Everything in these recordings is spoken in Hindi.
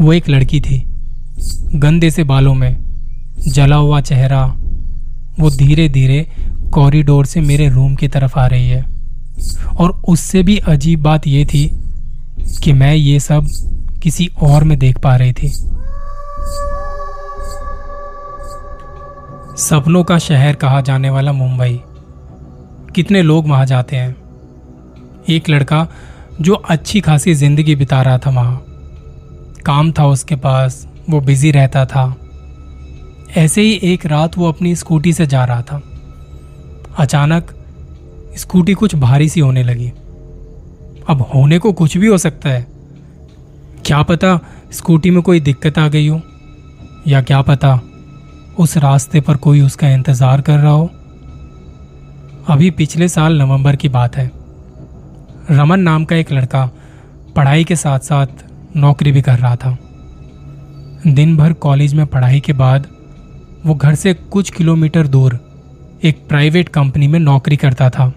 वो एक लड़की थी, गंदे से बालों में, जला हुआ चेहरा, वो धीरे धीरे कॉरिडोर से मेरे रूम की तरफ़ आ रही है। और उससे भी अजीब बात यह थी कि मैं ये सब किसी और में देख पा रही थी। सपनों का शहर कहा जाने वाला मुंबई। कितने लोग वहाँ जाते हैं। एक लड़का जो अच्छी खासी ज़िंदगी बिता रहा था वहाँ। काम था उसके पास, वो बिज़ी रहता था। ऐसे ही एक रात वो अपनी स्कूटी से जा रहा था। अचानक स्कूटी कुछ भारी सी होने लगी। अब होने को कुछ भी हो सकता है। क्या पता स्कूटी में कोई दिक्कत आ गई हो? या क्या पता उस रास्ते पर कोई उसका इंतज़ार कर रहा हो? अभी पिछले साल नवंबर की बात है। रमन नाम का एक लड़का पढ़ाई के साथ साथ नौकरी भी कर रहा था। दिन भर कॉलेज में पढ़ाई के बाद वो घर से कुछ किलोमीटर दूर एक प्राइवेट कंपनी में नौकरी करता था।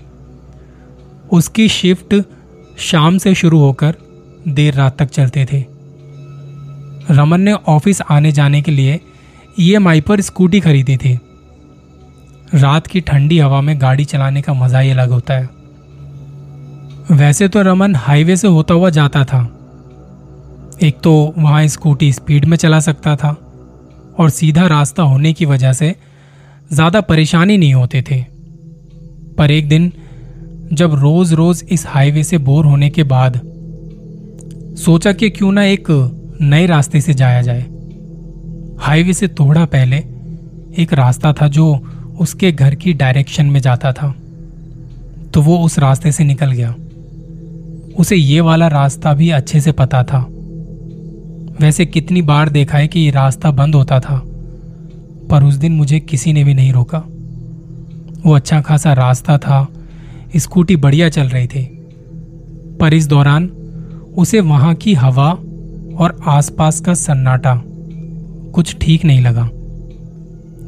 उसकी शिफ्ट शाम से शुरू होकर देर रात तक चलते थे। रमन ने ऑफ़िस आने जाने के लिए ईएमआई पर स्कूटी खरीदी थी। रात की ठंडी हवा में गाड़ी चलाने का मज़ा ही अलग होता है। वैसे तो रमन हाईवे से होता हुआ जाता था। एक तो वहाँ स्कूटी स्पीड में चला सकता था और सीधा रास्ता होने की वजह से ज़्यादा परेशानी नहीं होते थे। पर एक दिन, जब रोज रोज इस हाईवे से बोर होने के बाद सोचा कि क्यों ना एक नए रास्ते से जाया जाए। हाईवे से थोड़ा पहले एक रास्ता था जो उसके घर की डायरेक्शन में जाता था। तो वो उस रास्ते से निकल गया। उसे ये वाला रास्ता भी अच्छे से पता था। वैसे कितनी बार देखा है कि ये रास्ता बंद होता था, पर उस दिन मुझे किसी ने भी नहीं रोका। वो अच्छा खासा रास्ता था, स्कूटी बढ़िया चल रही थी, पर इस दौरान उसे वहाँ की हवा और आसपास का सन्नाटा कुछ ठीक नहीं लगा।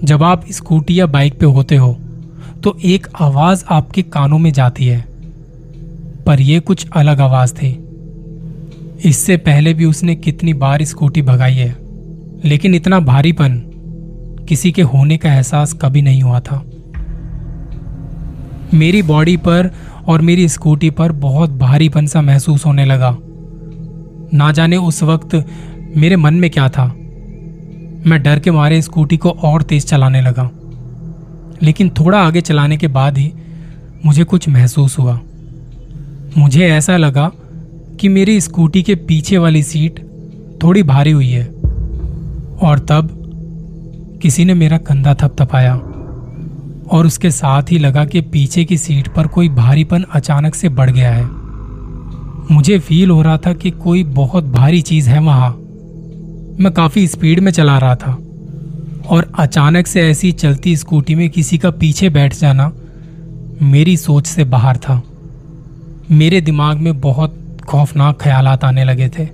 जब आप स्कूटी या बाइक पे होते हो तो एक आवाज़ आपके कानों में जाती है, पर यह कुछ अलग आवाज़ थी। इससे पहले भी उसने कितनी बार स्कूटी भगाई है। लेकिन इतना भारीपन किसी के होने का एहसास कभी नहीं हुआ था। मेरी बॉडी पर और मेरी स्कूटी पर बहुत भारीपन सा महसूस होने लगा। ना जाने उस वक्त मेरे मन में क्या था। मैं डर के मारे स्कूटी को और तेज चलाने लगा। लेकिन थोड़ा आगे चलाने के बाद ही मुझे कुछ महसूस हुआ। मुझे ऐसा लगा कि मेरी स्कूटी के पीछे वाली सीट थोड़ी भारी हुई है। और तब किसी ने मेरा कंधा थपथपाया और उसके साथ ही लगा कि पीछे की सीट पर कोई भारीपन अचानक से बढ़ गया है। मुझे फील हो रहा था कि कोई बहुत भारी चीज़ है वहाँ। मैं काफ़ी स्पीड में चला रहा था और अचानक से ऐसी चलती स्कूटी में किसी का पीछे बैठ जाना मेरी सोच से बाहर था। मेरे दिमाग में बहुत खौफनाक ख्यालात आने लगे थे।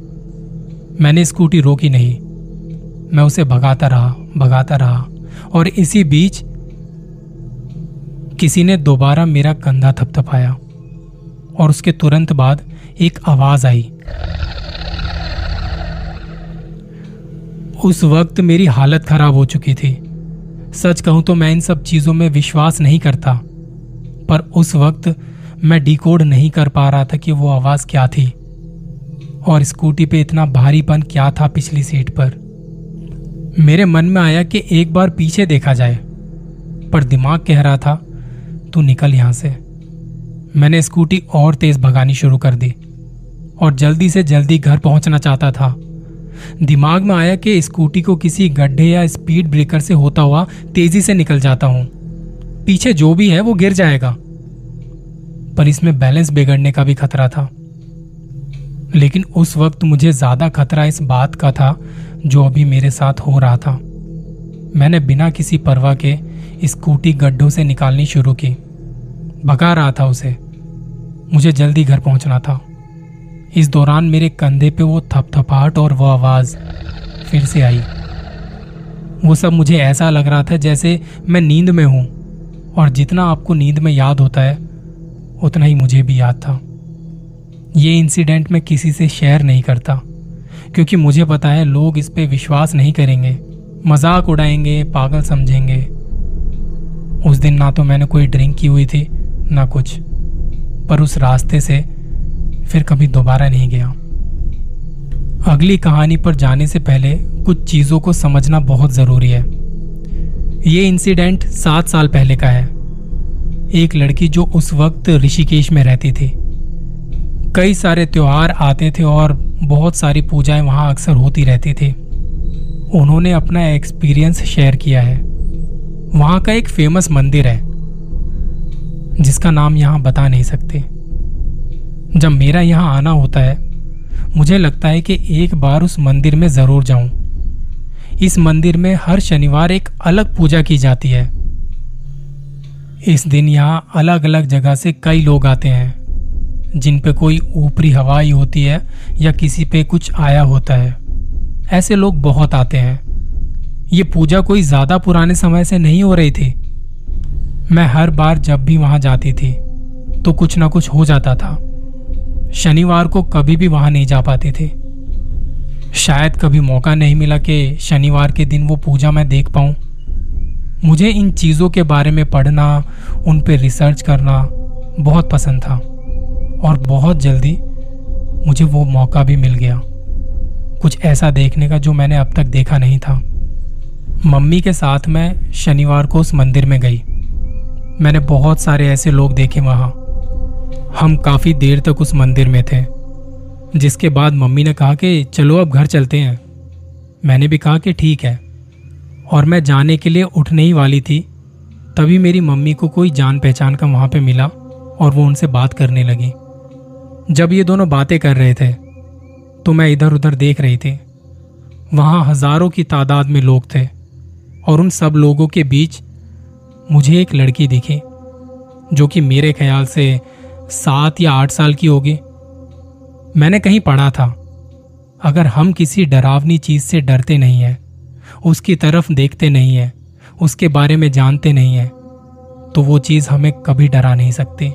मैंने स्कूटी रोकी नहीं। मैं उसे भगाता रहा भगाता रहा और इसी बीच किसी ने दोबारा मेरा कंधा थपथपाया और उसके तुरंत बाद एक आवाज़ आई। उस वक्त मेरी हालत खराब हो चुकी थी। सच कहूँ तो मैं इन सब चीज़ों में विश्वास नहीं करता, पर उस वक्त मैं डिकोड नहीं कर पा रहा था कि वो आवाज़ क्या थी। और स्कूटी पे इतना भारीपन क्या था पिछली सीट पर। मेरे मन में आया कि एक बार पीछे देखा जाए। पर दिमाग कह रहा था, तू निकल यहाँ से। मैंने स्कूटी और तेज भगानी शुरू कर दी और जल्दी से जल्दी घर पहुँचना चाहता था। दिमाग में आया कि स्कूटी को किसी गड्ढे या स्पीड ब्रेकर से होता हुआ तेज़ी से निकल जाता हूँ। पीछे जो भी है वो गिर जाएगा। पर इसमें बैलेंस बिगड़ने का भी खतरा था। लेकिन उस वक्त मुझे ज़्यादा खतरा इस बात का था जो अभी मेरे साथ हो रहा था। मैंने बिना किसी परवाह के स्कूटी गड्ढों से निकालनी शुरू की। भगा रहा था उसे। मुझे जल्दी घर पहुँचना था। इस दौरान मेरे कंधे पे वो थपथपाहट और वो आवाज़ फिर से आई। वो सब मुझे ऐसा लग रहा था जैसे मैं नींद में हूँ, और जितना आपको नींद में याद होता है उतना ही मुझे भी याद था। ये इंसिडेंट मैं किसी से शेयर नहीं करता, क्योंकि मुझे पता है लोग इस पे विश्वास नहीं करेंगे। मज़ाक उड़ाएँगे, पागल समझेंगे। उस दिन ना तो मैंने कोई ड्रिंक की हुई थी, ना कुछ। पर उस रास्ते से फिर कभी दोबारा नहीं गया। अगली कहानी पर जाने से पहले कुछ चीज़ों को समझना बहुत ज़रूरी है। ये इंसिडेंट सात साल पहले का है। एक लड़की जो उस वक्त ऋषिकेश में रहती थी। कई सारे त्यौहार आते थे और बहुत सारी पूजाएँ वहाँ अक्सर होती रहती थी। उन्होंने अपना एक्सपीरियंस शेयर किया है। वहाँ का एक फ़ेमस मंदिर है, जिसका नाम यहाँ बता नहीं सकते। जब मेरा यहाँ आना होता है, मुझे लगता है कि एक बार उस मंदिर में ज़रूर जाऊँ। इस मंदिर में हर शनिवार एक अलग पूजा की जाती है। इस दिन यहाँ अलग अलग जगह से कई लोग आते हैं, जिन पे कोई ऊपरी हवाई होती है या किसी पे कुछ आया होता है। ऐसे लोग बहुत आते हैं। ये पूजा कोई ज़्यादा पुराने समय से नहीं हो रही थी। मैं हर बार जब भी वहाँ जाती थी तो कुछ ना कुछ हो जाता था। शनिवार को कभी भी वहाँ नहीं जा पाते थे। शायद कभी मौका नहीं मिला कि शनिवार के दिन वो पूजा मैं देख पाऊँ। मुझे इन चीज़ों के बारे में पढ़ना, उन पर रिसर्च करना बहुत पसंद था। और बहुत जल्दी मुझे वो मौका भी मिल गया। कुछ ऐसा देखने का जो मैंने अब तक देखा नहीं था। मम्मी के साथ मैं शनिवार को उस मंदिर में गई। मैंने बहुत सारे ऐसे लोग देखे वहाँ। हम काफ़ी देर तक उस मंदिर में थे, जिसके बाद मम्मी ने कहा कि, चलो अब घर चलते हैं। मैंने भी कहा कि, ठीक है। और मैं जाने के लिए उठने ही वाली थी। तभी मेरी मम्मी को कोई जान पहचान का वहाँ पे मिला और वो उनसे बात करने लगी। जब ये दोनों बातें कर रहे थे तो मैं इधर उधर देख रही थी। वहाँ हज़ारों की तादाद में लोग थे और उन सब लोगों के बीच मुझे एक लड़की दिखी, जो कि मेरे ख्याल से सात या आठ साल की होगी। मैंने कहीं पढ़ा था, अगर हम किसी डरावनी चीज़ से डरते नहीं है उसकी तरफ़ देखते नहीं है, उसके बारे में जानते नहीं है तो वो चीज़ हमें कभी डरा नहीं सकती।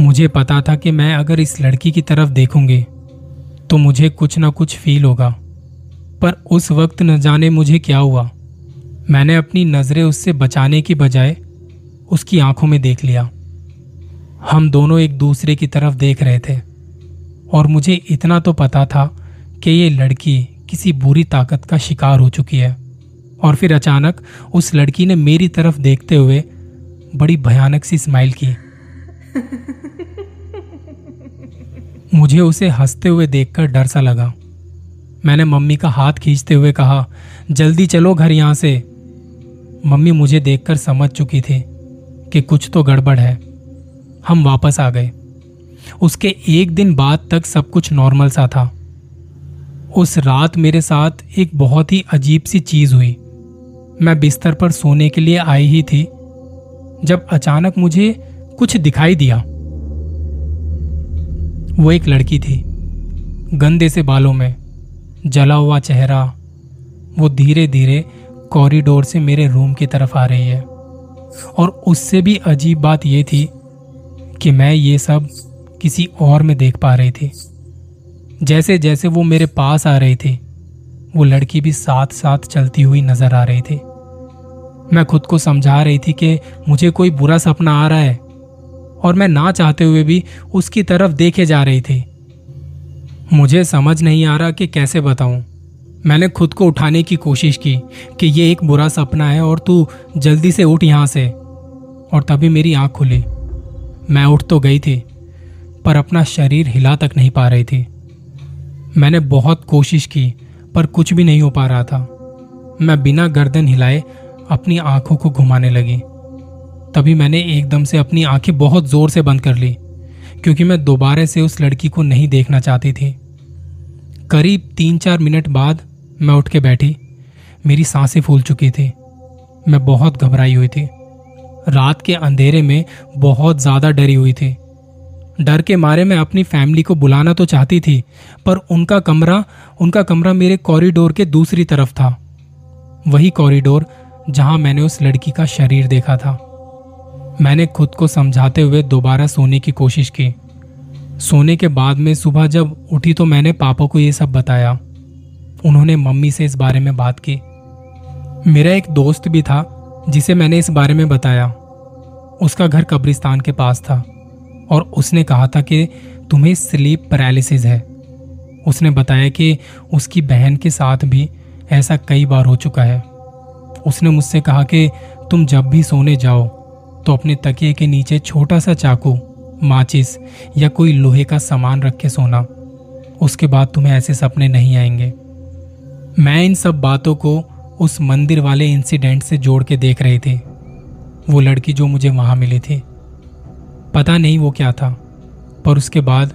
मुझे पता था कि मैं अगर इस लड़की की तरफ़ देखूँगी तो मुझे कुछ ना कुछ फील होगा। पर उस वक्त न जाने मुझे क्या हुआ। मैंने अपनी नज़रें उससे बचाने की बजाय उसकी आँखों में देख लिया। हम दोनों एक दूसरे की तरफ़ देख रहे थे, और मुझे इतना तो पता था कि ये लड़की किसी बुरी ताकत का शिकार हो चुकी है। और फिर अचानक उस लड़की ने मेरी तरफ़ देखते हुए बड़ी भयानक सी स्माइल की। मुझे उसे हँसते हुए देखकर डर सा लगा। मैंने मम्मी का हाथ खींचते हुए कहा, जल्दी चलो घर यहाँ से। मम्मी मुझे देखकर समझ चुकी थी कि कुछ तो गड़बड़ है। हम वापस आ गए। उसके एक दिन बाद तक सब कुछ नॉर्मल सा था। उस रात मेरे साथ एक बहुत ही अजीब सी चीज़ हुई। मैं बिस्तर पर सोने के लिए आई ही थी, जब अचानक मुझे कुछ दिखाई दिया। वो एक लड़की थी, गंदे से बालों में, जला हुआ चेहरा, वो धीरे धीरे कॉरिडोर से मेरे रूम की तरफ़ आ रही है। और उससे भी अजीब बात यह थी कि मैं ये सब किसी और में देख पा रही थी। जैसे जैसे वो मेरे पास आ रही थी, वो लड़की भी साथ साथ चलती हुई नज़र आ रही थी। मैं खुद को समझा रही थी कि मुझे कोई बुरा सपना आ रहा है, और मैं ना चाहते हुए भी उसकी तरफ़ देखे जा रही थी। मुझे समझ नहीं आ रहा कि कैसे बताऊँ। मैंने खुद को उठाने की कोशिश की कि ये एक बुरा सपना है और तू जल्दी से उठ यहाँ से। और तभी मेरी आँख खुली। मैं उठ तो गई थी, पर अपना शरीर हिला तक नहीं पा रही थी। मैंने बहुत कोशिश की, पर कुछ भी नहीं हो पा रहा था। मैं बिना गर्दन हिलाए अपनी आँखों को घुमाने लगी। तभी मैंने एकदम से अपनी आँखें बहुत ज़ोर से बंद कर ली, क्योंकि मैं दोबारा से उस लड़की को नहीं देखना चाहती थी। करीब तीन चार मिनट बाद मैं उठ के बैठी। मेरी साँसें फूल चुकी थी। मैं बहुत घबराई हुई थी। रात के अंधेरे में बहुत ज़्यादा डरी हुई थी। डर के मारे मैं अपनी फैमिली को बुलाना तो चाहती थी, पर उनका कमरा उनका कमरा मेरे कॉरिडोर के दूसरी तरफ़ था। वही कॉरिडोर जहाँ मैंने उस लड़की का शरीर देखा था। मैंने खुद को समझाते हुए दोबारा सोने की कोशिश की। सोने के बाद में सुबह जब उठी तो मैंने पापा को ये सब बताया। उन्होंने मम्मी से इस बारे में बात की। मेरा एक दोस्त भी था, जिसे मैंने इस बारे में बताया। उसका घर कब्रिस्तान के पास था। और उसने कहा था कि तुम्हें स्लीप पैरालिसिस है। उसने बताया कि उसकी बहन के साथ भी ऐसा कई बार हो चुका है। उसने मुझसे कहा कि तुम जब भी सोने जाओ तो अपने तकिए के नीचे छोटा सा चाकू, माचिस या कोई लोहे का सामान रख के सोना। उसके बाद तुम्हें ऐसे सपने नहीं आएँगे। मैं इन सब बातों को उस मंदिर वाले इंसिडेंट से जोड़ के देख रही थी। वो लड़की जो मुझे वहाँ मिली थी पता नहीं वो क्या था, पर उसके बाद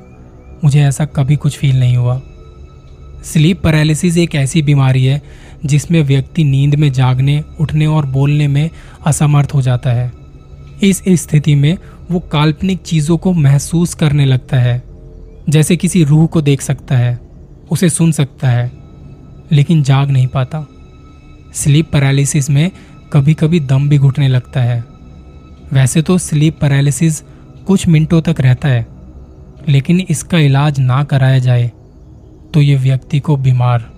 मुझे ऐसा कभी कुछ फील नहीं हुआ। स्लीप पैरालिसिस एक ऐसी बीमारी है जिसमें व्यक्ति नींद में जागने, उठने और बोलने में असमर्थ हो जाता है। इस स्थिति में वो काल्पनिक चीज़ों को महसूस करने लगता है, जैसे किसी रूह को देख सकता है, उसे सुन सकता है, लेकिन जाग नहीं पाता। स्लीप पैरालिसिस में कभी कभी दम भी घुटने लगता है। वैसे तो स्लीप पैरालिसिस कुछ मिनटों तक रहता है, लेकिन इसका इलाज ना कराया जाए तो ये व्यक्ति को बीमार,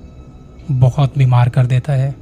बहुत बीमार कर देता है।